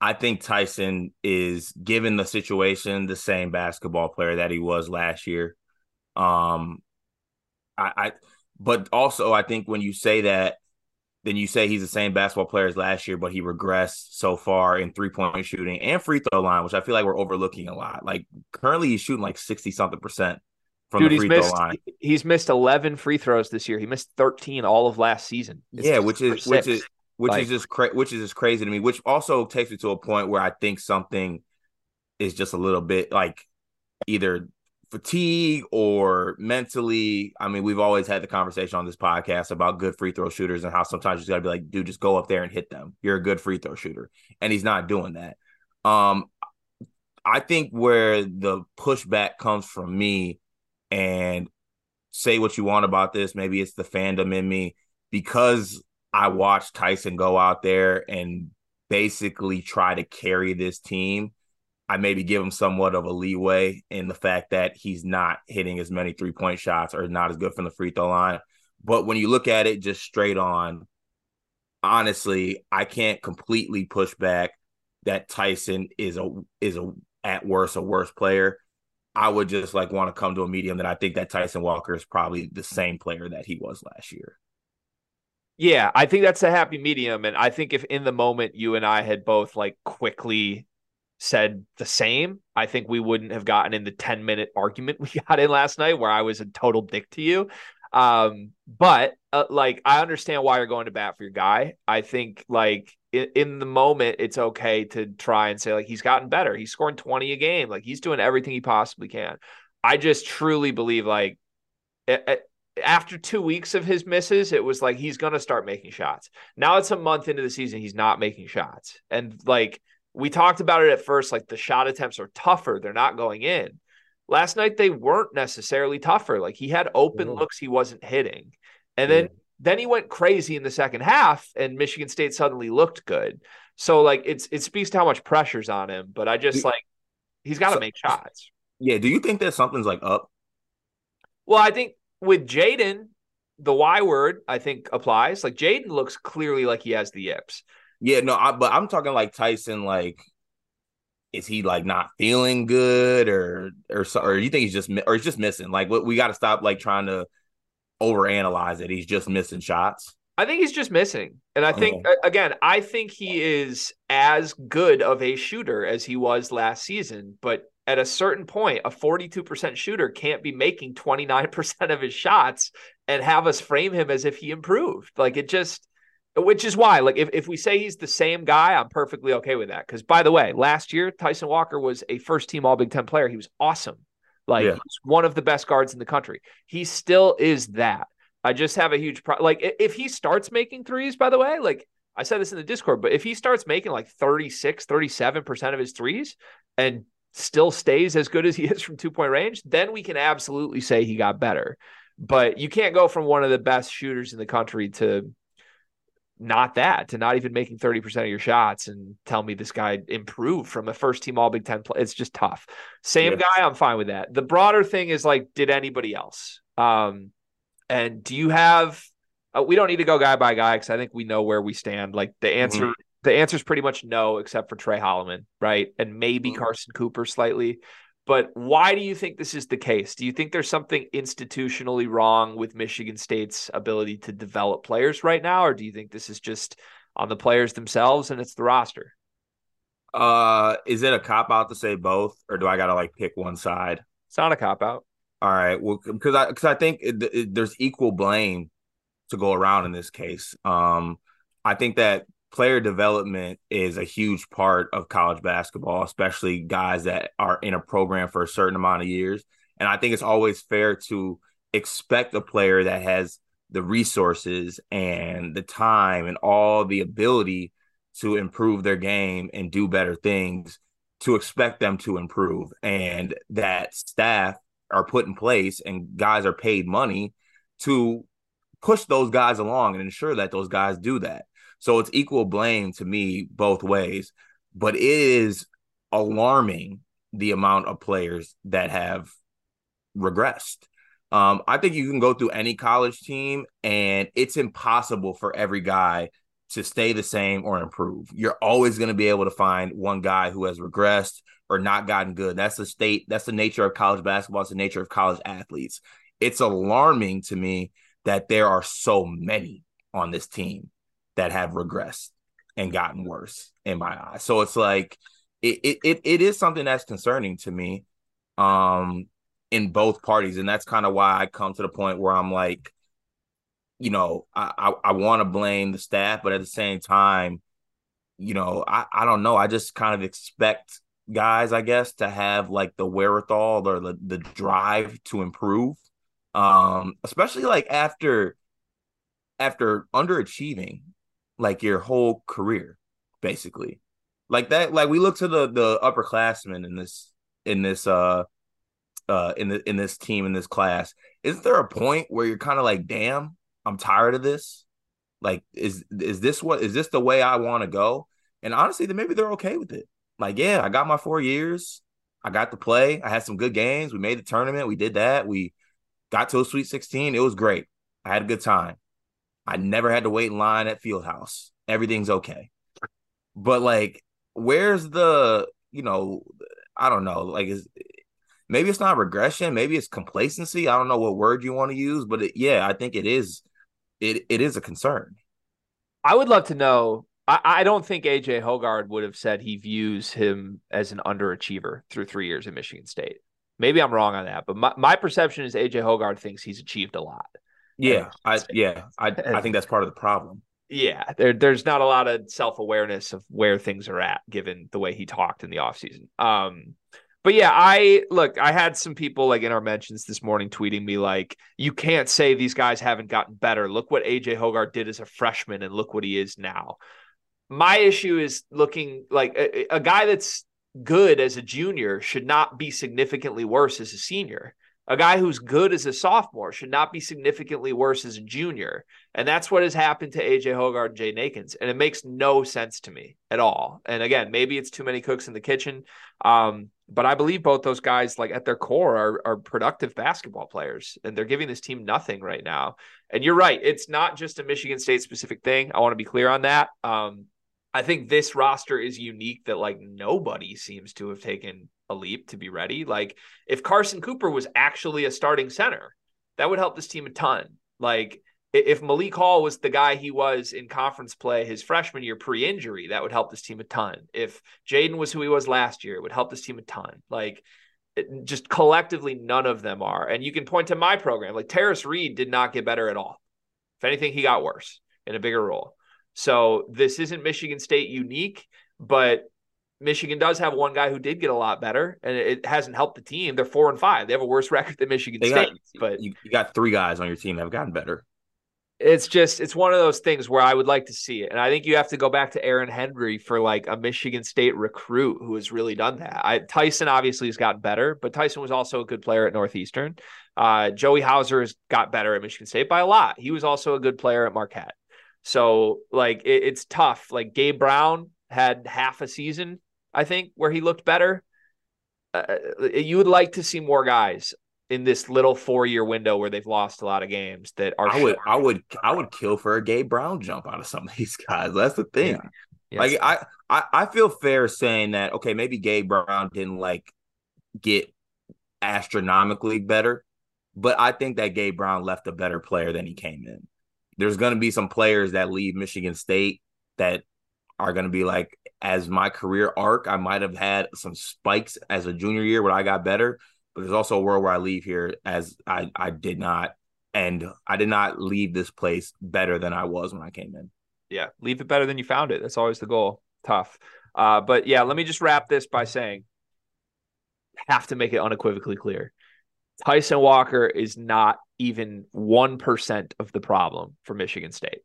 I think Tyson is, given the situation, the same basketball player that he was last year. Um, I, I, but also I think when you say that, then you say he's the same basketball player as last year, but he regressed so far in three point shooting and free throw line, which I feel like we're overlooking a lot. Like currently, he's shooting like sixty something percent from Dude, the free throw missed, line. He's missed eleven free throws this year. He missed thirteen all of last season. It's yeah, which is which is which like, is just cra- which is just crazy to me. Which also takes me to a point where I think something is just a little bit like either fatigue or mentally. I mean, we've always had the conversation on this podcast about good free throw shooters and how sometimes you just got to be like, dude, just go up there and hit them. You're a good free throw shooter. And he's not doing that. Um, I think where the pushback comes from me, and say what you want about this, maybe it's the fandom in me because I watched Tyson go out there and basically try to carry this team. I maybe give him somewhat of a leeway in the fact that he's not hitting as many three point shots or not as good from the free throw line. But when you look at it just straight on, honestly, I can't completely push back that Tyson is a is a at worst a worse player. I would just like want to come to a medium that I think that Tyson Walker is probably the same player that he was last year. Yeah, I think that's a happy medium. And I think if in the moment you and I had both like quickly said the same, I think we wouldn't have gotten in the 10 minute argument *laughs* we got in last night where I was a total dick to you. Um, but uh, like, I understand why you're going to bat for your guy. I think like in, the moment, it's okay to try and say, like, he's gotten better. He's scoring 20 a game. Like, he's doing everything he possibly can. I just truly believe, like, after two weeks of his misses, it was like he's going to start making shots. Now it's a month into the season, he's not making shots. And like we talked about it at first, like the shot attempts are tougher, they're not going in. Last night, they weren't necessarily tougher. Like he had open looks he wasn't hitting. And then, then he went crazy in the second half, and Michigan State suddenly looked good. So, like, it's it speaks to how much pressure's on him. But I just like he's got to so, make shots. Yeah. Do you think that something's like up? Well, I think with Jaden, the Y word I think applies. Like Jaden looks clearly like he has the yips. Yeah, no, I, but I'm talking like Tyson. Like, is he like not feeling good, or or or you think he's just or he's just missing? Like, what we got to stop like trying to overanalyze it. He's just missing shots. I think he's just missing. And I think, again, I think he is as good of a shooter as he was last season. But at a certain point, a 42% shooter can't be making 29% of his shots and have us frame him as if he improved. Like it just, which is why, like, if, if we say he's the same guy, I'm perfectly okay with that. Because by the way, last year, Tyson Walker was a first team All Big Ten player. He was awesome. Like, yeah. he's one of the best guards in the country. He still is that. I just have a huge pro. Like, if he starts making threes, by the way, like, I said this in the Discord, but if he starts making like 36, 37% of his threes and still stays as good as he *laughs* is from two point range, then we can absolutely say he got better. But you can't go from one of the best shooters in the country to not that, to not even making 30% of your shots and tell me this guy improved from a first team All Big Ten play. It's just tough. Same yeah. guy, I'm fine with that. The broader thing is like, did anybody else? Um, and do you have, uh, we don't need to go guy by guy because I think we know where we stand. Like the answer mm-hmm the answer is pretty much no, except for Tre Holloman, right? And maybe mm-hmm. Carson Cooper slightly. But why do you think this is the case? Do you think there's something institutionally wrong with Michigan State's ability to develop players right now? Or do you think this is just on the players themselves and it's the roster? Uh, is it a cop out to say both, or do I gotta like pick one side? It's not a cop out. All right, well, because I because I think it, it, there's equal blame to go around in this case. Um, I think that player development is a huge part of college basketball, especially guys that are in a program for a certain amount of years. And I think it's always fair to expect a player that has the resources and the time and all the ability to improve their game and do better things to expect them to improve and that staff are put in place and guys are paid money to push those guys along and ensure that those guys do that so it's equal blame to me both ways, but it is alarming the amount of players that have regressed. Um, I think you can go through any college team and it's impossible for every guy to stay the same or improve. You're always going to be able to find one guy who has regressed or not gotten good. That's the state, that's the nature of college basketball, it's the nature of college athletes. It's alarming to me that there are so many on this team that have regressed and gotten worse in my eyes. So it's like it it it is something that's concerning to me um in both parties. And that's kind of why I come to the point where I'm like, you know, I I, I want to blame the staff, but at the same time, you know, I, I don't know. I just kind of expect guys, I guess, to have like the wherewithal or the, the drive to improve. Um, especially like after after underachieving like your whole career, basically. Like that, like we look to the the upperclassmen in this in this uh uh in the in this team in this class. Isn't there a point where you're kind of like, damn, I'm tired of this? Like, is is this what is this the way I want to go? And honestly, then maybe they're okay with it. Like, yeah, I got my four years. I got to play. I had some good games. We made the tournament. We did that. We got to a Sweet 16. It was great. I had a good time. I never had to wait in line at Fieldhouse. Everything's okay. But like, where's the, you know, I don't know, like is maybe it's not regression, maybe it's complacency. I don't know what word you want to use, but it, yeah, I think it is it it is a concern. I would love to know. I, don't think AJ Hoggard would have said he views him as an underachiever through three years at Michigan State. Maybe I'm wrong on that, but my, my perception is AJ Hoggard thinks he's achieved a lot. Yeah, I yeah, I I *laughs* think that's part of the problem. Yeah, there there's not a lot of self awareness of where things are at, given the way he talked in the offseason. Um, but yeah, I look, I had some people like in our mentions this morning tweeting me like, you can't say these guys haven't gotten better. Look what AJ Hoggard did as a freshman and look what he is now. My issue is looking like a, a guy that's good as a junior should not be significantly worse as a senior. A guy who's good as a sophomore should not be significantly worse as a junior. And that's what has happened to AJ Hoggard and Jaden Akins. And it makes no sense to me at all. And again, maybe it's too many cooks in the kitchen. Um, but I believe both those guys, like at their core, are, are productive basketball players, and they're giving this team nothing right now. And you're right; it's not just a Michigan State specific thing. I want to be clear on that. Um, I think this roster is unique that like nobody seems to have taken a leap to be ready. Like if Carson Cooper was actually a starting center, that would help this team a ton. Like if Malik Hall was the guy he was in conference play his freshman year pre-injury, that would help this team a ton. If Jaden was who he was last year, it would help this team a ton. Like it, just collectively, none of them are. And you can point to my program. Like Tarris Reed did not get better at all. If anything, he got worse in a bigger role. So this isn't Michigan State unique, but Michigan does have one guy who did get a lot better, and it hasn't helped the team. They're four and five. They have a worse *laughs* record than Michigan they State. Got, but you, you got three guys on your team that have gotten better it's just it's one of those things where I would like to see it, and I think you have to go back to Aaron Henry for like a Michigan State recruit who has really done that. I, Tyson obviously has gotten better, but Tyson was also a good player at Northeastern. Uh, Joey Hauser has got better at Michigan State by a lot. He was also a good player at Marquette. So like it, it's tough. Like Gabe Brown had half a season, I think, where he looked better. Uh, you would like to see more guys in this little four year window where they've lost a lot of games that are I would I would I would kill for a Gabe Brown jump out of some of these *laughs* guys. That's the thing. Yeah. Yes. Like I, I I feel fair saying that okay, maybe Gabe Brown didn't like get astronomically better, but I think that Gabe Brown left a better player than he came in. There's gonna be some players that leave Michigan State that are gonna be like, as my career arc, I might have had some spikes as a junior year when I got better but there's also a world where I leave here as I I did not and I did not leave this place better than I was when I came in. Yeah, leave it better than you found it. That's always the goal. Tough. Uh, but yeah, let me just wrap this by saying have to make it unequivocally clear. Tyson Walker is not even 1% of the problem for Michigan State.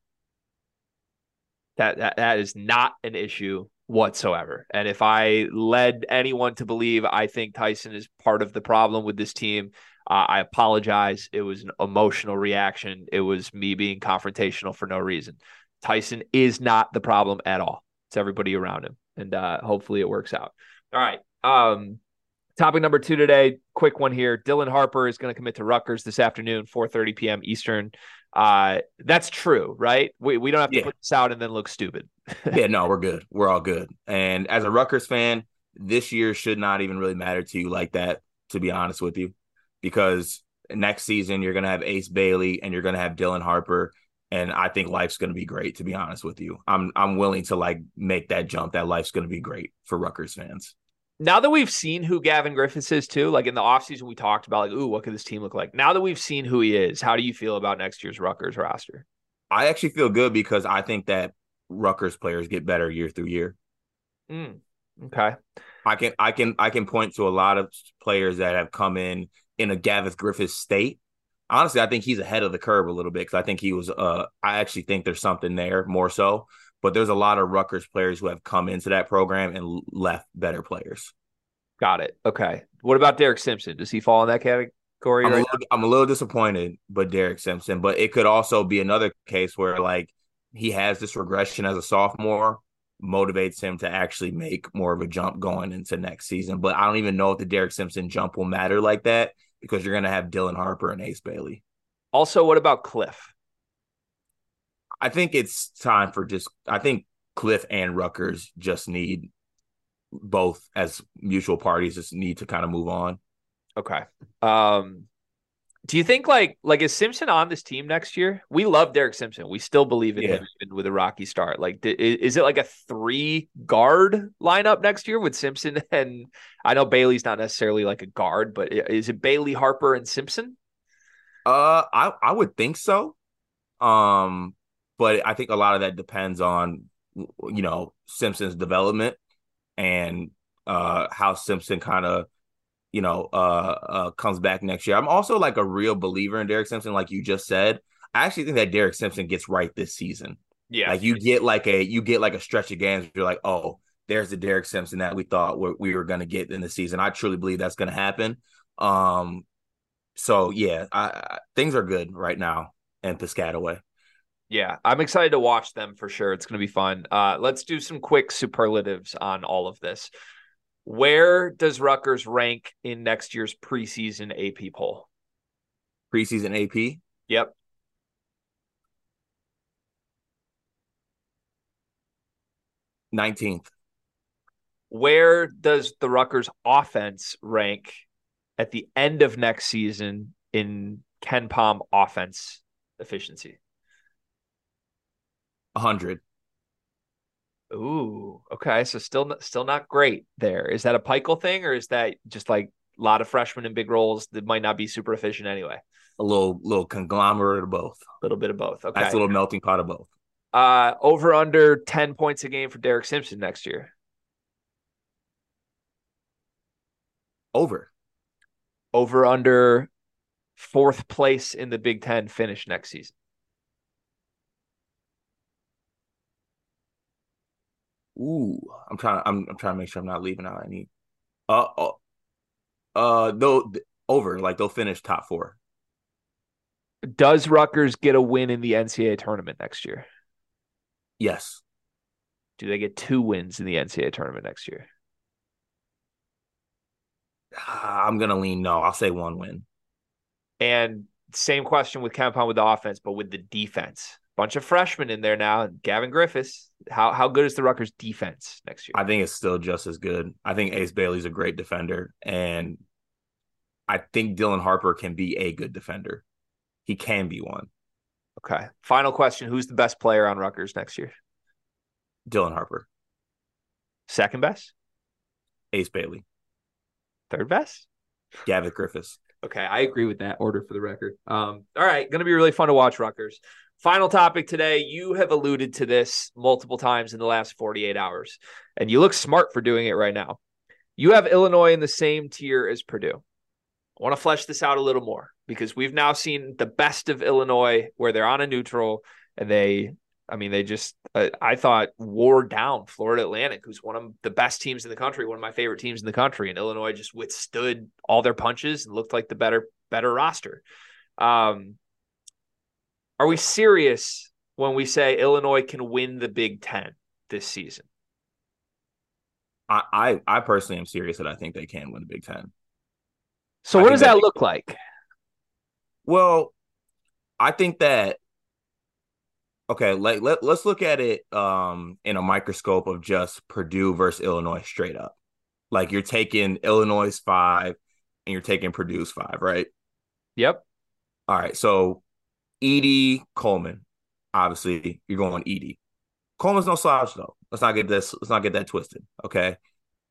That, that that is not an issue whatsoever. And if I led anyone to believe I think Tyson is part of the problem with this team, uh, I apologize. It was an emotional reaction. It was me being confrontational for no reason. Tyson is not the problem at all. It's everybody around him. And uh, hopefully it works out. All right. Um, topic number two today, quick one here. Dylan Harper is going to commit to Rutgers this afternoon, 4:30 p.m. Eastern. Uh, that's true, right? We we don't have to yeah. put this out and then look stupid. *laughs* yeah, no, we're good. We're all good. And as a Rutgers fan, this year should not even really matter to you like that, to be honest with you, because next season you're gonna have Ace Bailey and you're gonna have Dylan Harper. And I think life's gonna be great, to be honest with you. I'm I'm willing to like make that jump that life's gonna be great for Rutgers fans now that we've seen who Gavin Griffiths is too, like in the offseason, we talked about like, ooh, what could this team look like? Now that we've seen who he is, how do you feel about next year's Rutgers roster? I actually feel good because I think that Rutgers players get better year through year. Mm. Okay. I can I can I can point to a lot of players that have come in in a Gavin Griffiths state. Honestly, I think he's ahead of the curve a little bit because I think he was. Uh, I actually think there's something there more so. But there's a lot of Rutgers players who have come into that program and left better players. Got it. Okay. What about Derek Simpson? Does he fall in that category? I'm, right a little, I'm a little disappointed, but Derek Simpson. But it could also be another case where like he has this regression as a sophomore motivates him to actually make more of a jump going into next season. But I don't even know if the Derek Simpson jump will matter like that because you're going to have Dylan Harper and Ace Bailey. Also, what about Cliff? I think it's time for just, I think Cliff and Rutgers just need both as mutual parties, just need to kind of move on. Okay. Um, do you think like like is Simpson on this team next year? We love Derek Simpson. We still believe in yeah. him even with a rocky start. Like, is it like a three guard lineup next year with Simpson *laughs* and I know Bailey's not necessarily like a guard, but is it Bailey, Harper, and Simpson? Uh, I I would think so. Um, but I think a lot of that depends on you know Simpson's development and uh how Simpson kind of you know, uh, uh, comes back next year. I'm also like a real believer in Derek Simpson, like you just said. I actually think that Derek Simpson gets right this season. Yeah, like you get like a you get like a stretch of games. you're like, oh, there's the Derek Simpson that we thought we we were going to get in the season. I truly believe that's going to happen. Um, so yeah, I, I, things are good right now in Piscataway. Yeah, I'm excited to watch them for sure. It's going to be fun. Uh, let's do some quick superlatives on all of this. Where does Rutgers rank in next year's preseason AP poll? Preseason AP? Yep. Nineteenth. Where does the Rutgers offense rank at the end of next season in KenPom offense efficiency? 100. Ooh, okay. So still still not great there. Is that a Pikiell thing or is that just like a lot of freshmen in big roles that might not be super efficient anyway? A little little conglomerate of both. A little bit of both. Okay. That's a little melting pot of both. Uh over under 10 points a game for Derek Simpson next year. Over. Over under fourth place in the Big Ten finish next season. Ooh, I'm trying. I'm I'm trying to make sure I'm not leaving out any. Uh, uh, uh though over like they'll finish top four. Does Rutgers get a win in the NCAA tournament next year? Yes. Do they get two wins in the NCAA tournament next year? I'm gonna lean no. I'll say one win. And same question with KenPom with the offense, but with the defense bunch of freshmen in there now. Gavin Griffiths. How how good is the Rutgers defense next year? I think it's still just as good. I think Ace Bailey's a great defender, and I think Dylan Harper can be a good defender. He can be one. Okay. Final question: Who's the best player on Rutgers next year? Dylan Harper. Second best? Ace Bailey. Third best? Gavin Griffiths. Okay, I agree with that order for the record. Um, all right, going to be really fun to watch Rutgers. Final topic today. You have alluded to this multiple times in the last 48 hours, and you look smart for doing it right now. You have Illinois in the same tier as Purdue. I want to flesh this out a little more because we've now seen the best of Illinois where they're on a neutral and they, I mean, they just, uh, I thought, wore down Florida Atlantic, who's one of the best teams in the country, one of my favorite teams in the country. And Illinois just withstood all their punches and looked like the better, better roster. Um, are we serious when we say Illinois can win the Big Ten this season? I, I, I personally am serious that I think they can win the Big Ten. So what does that, that look like? Well, I think that okay, like let, let's look at it um in a microscope of just Purdue versus Illinois straight up. Like you're taking Illinois' five and you're taking Purdue's five, right? Yep. All right. So Edey Coleman. Obviously, you're going Edey. Coleman's no slouch though. Let's not get this. Let's not get that twisted. Okay.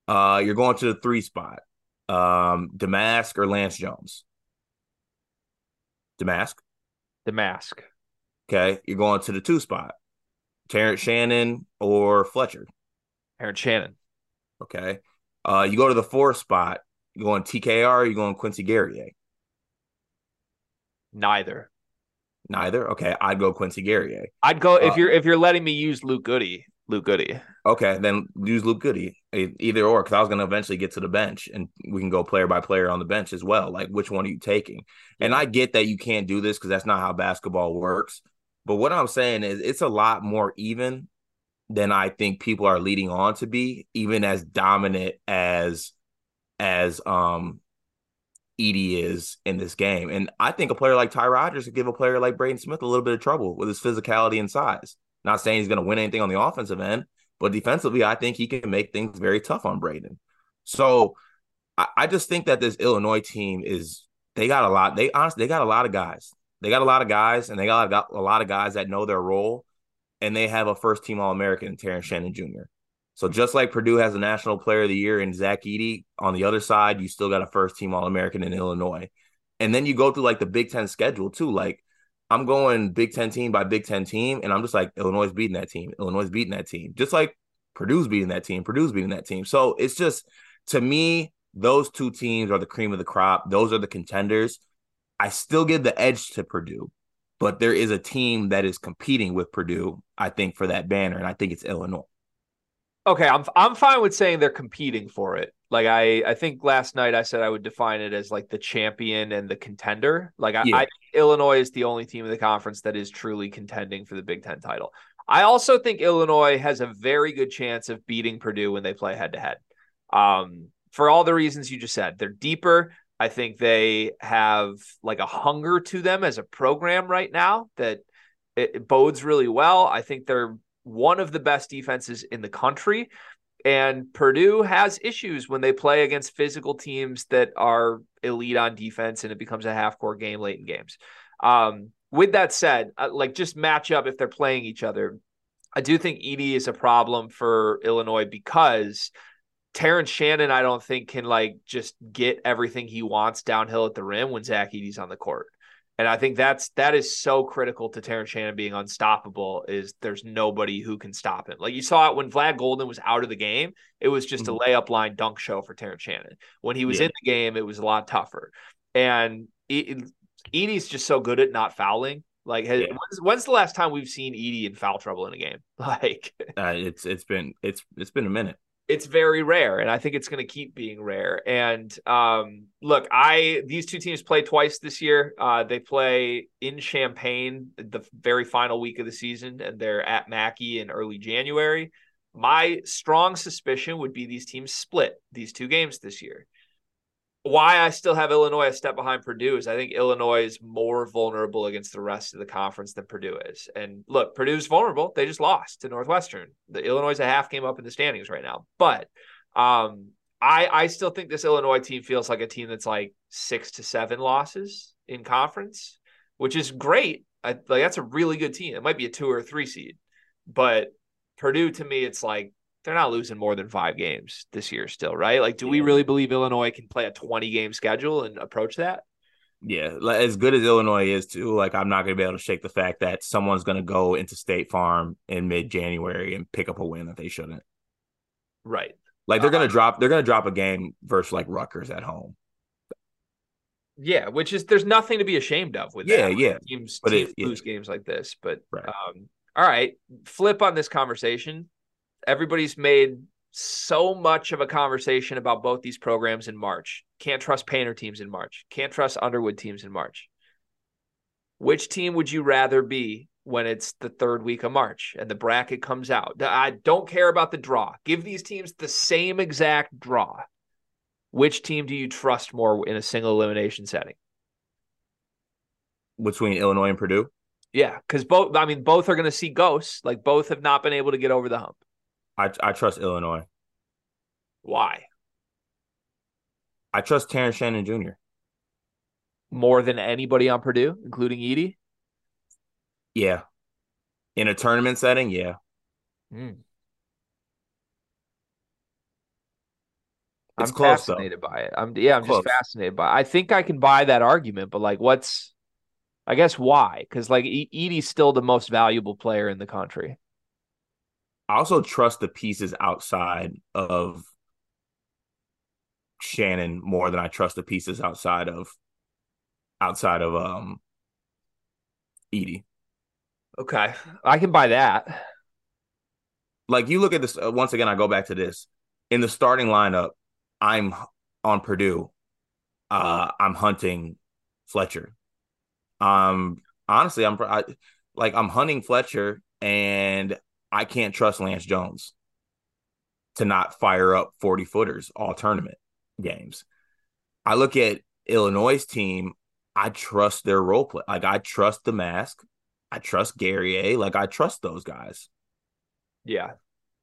Uh, you're going to the three spot. Um, Domask or Lance Jones. Domask. Domask. Okay. You're going to the two spot. Terrence Shannon or Fletcher. Terrence Shannon. Okay. Uh, you go to the four spot. You going TKR? you going Quincy Guerrier? Neither. Neither. Okay, I'd go Quincy Guerrier. I'd go if uh, you're if you're letting me use Luke Goode. Luke Goode. Okay, then use Luke Goode. Either or, because I was going to eventually get to the bench, and we can go player by player on the bench as well. Like, which one are you taking? And I get that you can't do this because that's not how basketball works. But what I'm saying is, it's a lot more even than I think people are leading on to be, even as dominant as as um Edey is in this game. And I think a player like Ty Rodgers could give a player like Braden Smith a little bit of trouble with his physicality and size. Not saying he's going to win anything on the offensive end, but defensively, I think he can make things very tough on Braden. So I, I just think that this Illinois team is they got a lot. They honestly they got a lot of guys. They got a lot of guys, and they got, got a lot of guys that know their role, and they have a first team All American, Terrence Shannon Jr. So just like Purdue has a National Player of the Year in Zach Edey, on the other side, you still got a first team All American in Illinois. And then you go through like the Big Ten schedule too. Like I'm going Big Ten team by Big Ten team, and I'm just like Illinois is beating that team. Illinois is beating that team, just like Purdue's beating that team. Purdue's beating that team. So it's just to me, those two teams are the cream of the crop. Those are the contenders. I still give the edge to Purdue, but there is a team that is competing with Purdue. I think for that banner, and I think it's Illinois. Okay, I'm I'm fine with saying they're competing for it. Like I I think last night I said I would define it as like the champion and the contender. Like I, yeah. I Illinois is the only team in the conference that is truly contending for the Big Ten title. I also think Illinois has a very good chance of beating Purdue when they play head to head. Um, for all the reasons you just said, they're deeper. I think they have like a hunger to them as a program right now that it, it bodes really well. I think they're one of the best defenses in the country. And Purdue has issues when they play against physical teams that are elite on defense and it becomes a half court game late in games. Um, with that said, uh, like just match up if they're playing each other. I do think Edey is a problem for Illinois because Terrence Shannon, I don't think can like just get everything he wants downhill at the rim when Zach Edey's on the court. And I think that's that is so critical to Terrence Shannon being unstoppable. Is there's nobody who can stop him. Like you saw it when Vlad Goldin was out of the game, it was just mm-hmm. a layup line dunk show for Terrence Shannon. When he was yeah. in the game, it was a lot tougher. And Edey's just so good at not fouling. Like, has, yeah. when's, when's, the last time we've seen Edey in foul trouble in a game? *laughs* Like, uh, it's it's been it's it's been a minute it's very rare and i think it's going to keep being rare. And um, look i these two teams play twice this year. Uh, they play in champaign the very final week of the season and they're at mackey in early january. My strong suspicion would be these teams split these two games this year why I still have Illinois a step behind Purdue is I think Illinois is more vulnerable against the rest of the conference than Purdue is. And look, Purdue's vulnerable. They just lost to Northwestern. The Illinois is a half game up in the standings right now. But um, I I still think this Illinois team feels like a team that's like six to seven losses in conference, which is great. I, like that's a really good team. It might be a two or three seed, but Purdue to me, it's like they're not losing more than five games this year still, right? Like, do yeah. we really believe Illinois can play a 20 game schedule and approach that? Yeah, as good as Illinois is too, like I'm not going to be able to shake the fact that someone's going to go into State Farm in mid January and pick up a win that they shouldn't. Right. Like they're going to uh, drop, they're going to drop a game versus like Rutgers at home. Yeah, which is there's nothing to be ashamed of with yeah, that. yeah. Teams, but teams it, lose yeah. games like this, but right. um, all right, flip on this conversation everybody's made so much of a conversation about both these programs in March. Can't trust Painter teams in March. Can't trust Underwood teams in March. Which team would you rather be when it's the third week of March and the bracket comes out? I don't care about the draw. Give these teams the same exact draw. Which team do you trust more in a single elimination setting? Between Illinois and Purdue? Yeah, because both, I mean, both are going to see ghosts. Like both have not been able to get over the hump. I I trust Illinois. Why? I trust Terrence Shannon Jr. More than anybody on Purdue, including Edey? Yeah. In a tournament setting, yeah. Mm. I'm close, fascinated though. by it. I'm yeah, I'm close. just fascinated by it. I think I can buy that argument, but like what's I guess why? Because like Edey's still the most valuable player in the country. I also trust the pieces outside of Shannon more than I trust the pieces outside of outside of um Edey. Okay, I can buy that. Like you look at this uh, once again. I go back to this in the starting lineup. I'm on Purdue. Uh, I'm hunting Fletcher. Um, honestly, I'm I, like I'm hunting Fletcher, and I can't trust Lance Jones to not fire up 40 footers all tournament games. I look at Illinois' team, I trust their role play. Like I trust Domask. I trust Guerrier. Like I trust those guys. Yeah.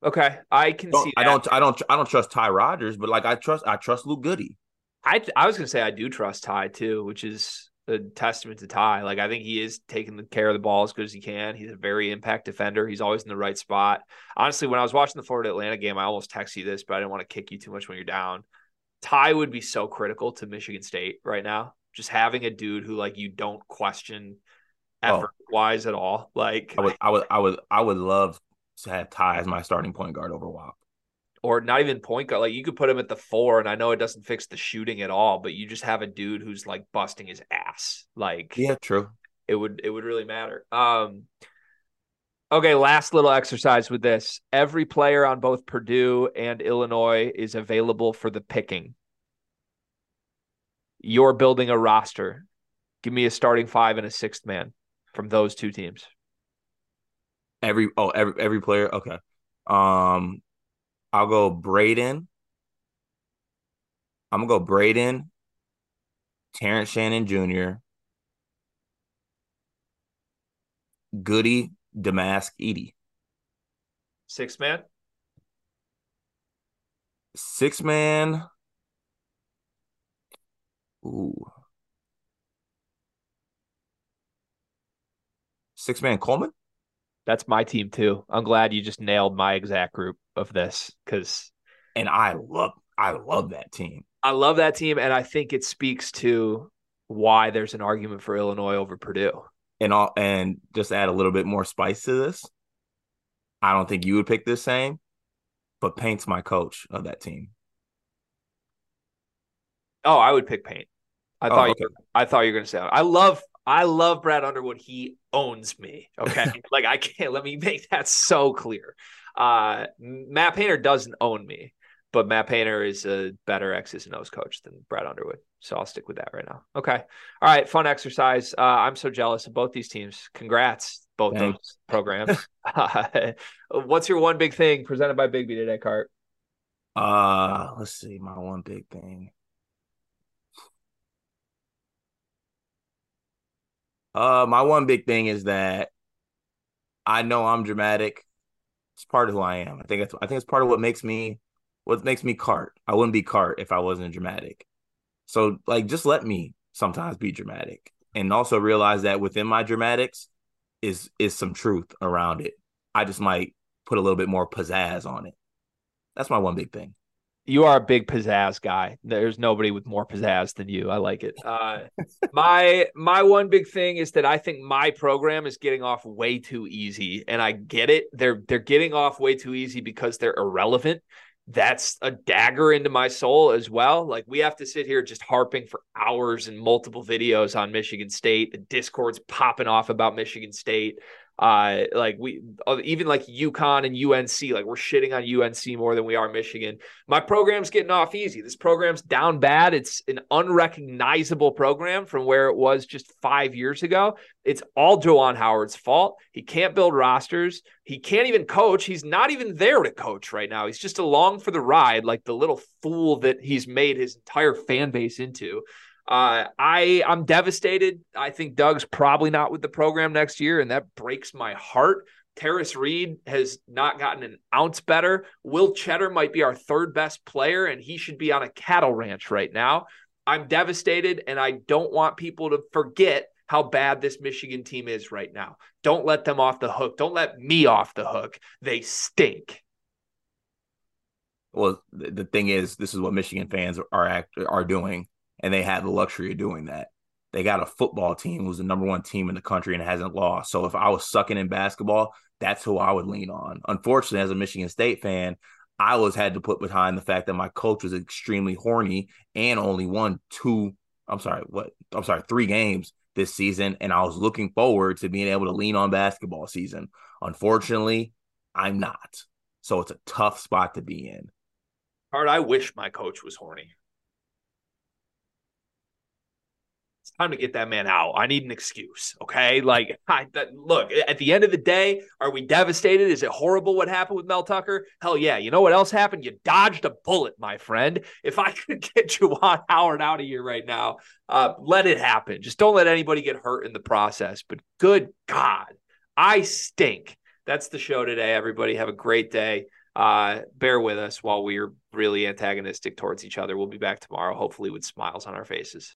Okay. I can don't, see I don't I don't I don't trust Ty Rodgers, but like I trust I trust Luke Goody. I I was gonna say I do trust Ty too, which is a testament to Ty. Like I think he is taking the care of the ball as good as he can. He's a very impact defender. He's always in the right spot. Honestly, when I was watching the Florida Atlantic game, I almost texted you this, but I didn't want to kick you too much when you're down. Ty would be so critical to Michigan State right now. Just having a dude who like you don't question oh. effort wise at all. Like I would, I would, I would, I would love to have Ty as my starting point guard over Wap. Or not even point guard. Like you could put him at the four, and I know it doesn't fix the shooting at all, but you just have a dude who's like busting his ass. Like yeah, true. It would it would really matter. Um Okay, last little exercise with this. Every player on both Purdue and Illinois is available for the picking. You're building a roster. Give me a starting five and a sixth man from those two teams. Every oh every every player. Okay. Um I'll go Braden. I'm gonna go Braden, Terrence Shannon Jr., Goody, Domask, Edey. Six man. Six man. Ooh. Six man Coleman? That's my team too. I'm glad you just nailed my exact group of this because and I love I love that team. I love that team and I think it speaks to why there's an argument for Illinois over Purdue and all and just add a little bit more spice to this. I don't think you would pick this same, but Paint's my coach of that team. Oh, I would pick Paint. I oh, thought okay. you, I thought you were going to say I love I love Brad Underwood. He owns me. Okay, *laughs* like I can't let me make that so clear. Uh, Matt Painter doesn't own me but Matt Painter is a better X's and O's coach than Brad Underwood. So I'll stick with that right now. Okay. All right. Fun exercise. Uh, I'm so jealous of both these teams. Congrats, both Thanks. those *laughs* programs. uh, what's your one big thing presented by Bigby today, Cart? Uh, let's see. My one big thing. Uh, my one big thing is that I know I'm dramatic. It's part of who I am. I think it's I think it's part of what makes me what makes me cart. I wouldn't be cart if I wasn't dramatic. So like just let me sometimes be dramatic and also realize that within my dramatics is is some truth around it. I just might put a little bit more pizzazz on it. That's my one big thing. You are a big pizzazz guy. There's nobody with more pizzazz than you. I like it. Uh, my my one big thing is that I think my program is getting off way too easy, and I get it. They're they're getting off way too easy because they're irrelevant that's a dagger into my soul as well. Like we have to sit here just harping for hours and multiple videos on Michigan State. The Discord's popping off about Michigan State. Uh, like we uh, even like UConn and UNC, like we're shitting on UNC more than we are Michigan. My program's getting off easy. This program's down bad. It's an unrecognizable program from where it was just five years ago. It's all Juwan Howard's fault. He can't build rosters. He can't even coach. He's not even there to coach right now. He's just along for the ride, like the little fool that he's made his entire fan base into. Uh, I I'm devastated. I think Dug's probably not with the program next year, and that breaks my heart. Tarris Reed has not gotten an ounce better. Will Tschetter might be our third best player, and he should be on a cattle ranch right now. I'm devastated, and I don't want people to forget how bad this Michigan team is right now. Don't let them off the hook. Don't let me off the hook. They stink. Well, the thing is, this is what Michigan fans are act, are doing and they had the luxury of doing that. They got a football team who's the number one team in the country and hasn't lost. So if I was sucking in basketball, that's who I would lean on. Unfortunately, as a Michigan State fan, I was had to put behind the fact that my coach was extremely horny and only won two. I'm sorry, what? I'm sorry, three games this season, and I was looking forward to being able to lean on basketball season. Unfortunately, I'm not. So it's a tough spot to be in. Hard, I wish my coach was horny. It's time to get that man out. I need an excuse. Okay. Like, *laughs* I, that, look, at the end of the day, are we devastated? Is it horrible what happened with Mel Tucker? Hell yeah. You know what else happened? You dodged a bullet, my friend. If I *laughs* could get Juwan Howard out of here right now, uh, let it happen. Just don't let anybody get hurt in the process. But good God, I stink. That's the show today, everybody. Have a great day. Uh, bear with us while we're really antagonistic towards each other. We'll be back tomorrow, hopefully, with smiles on our faces.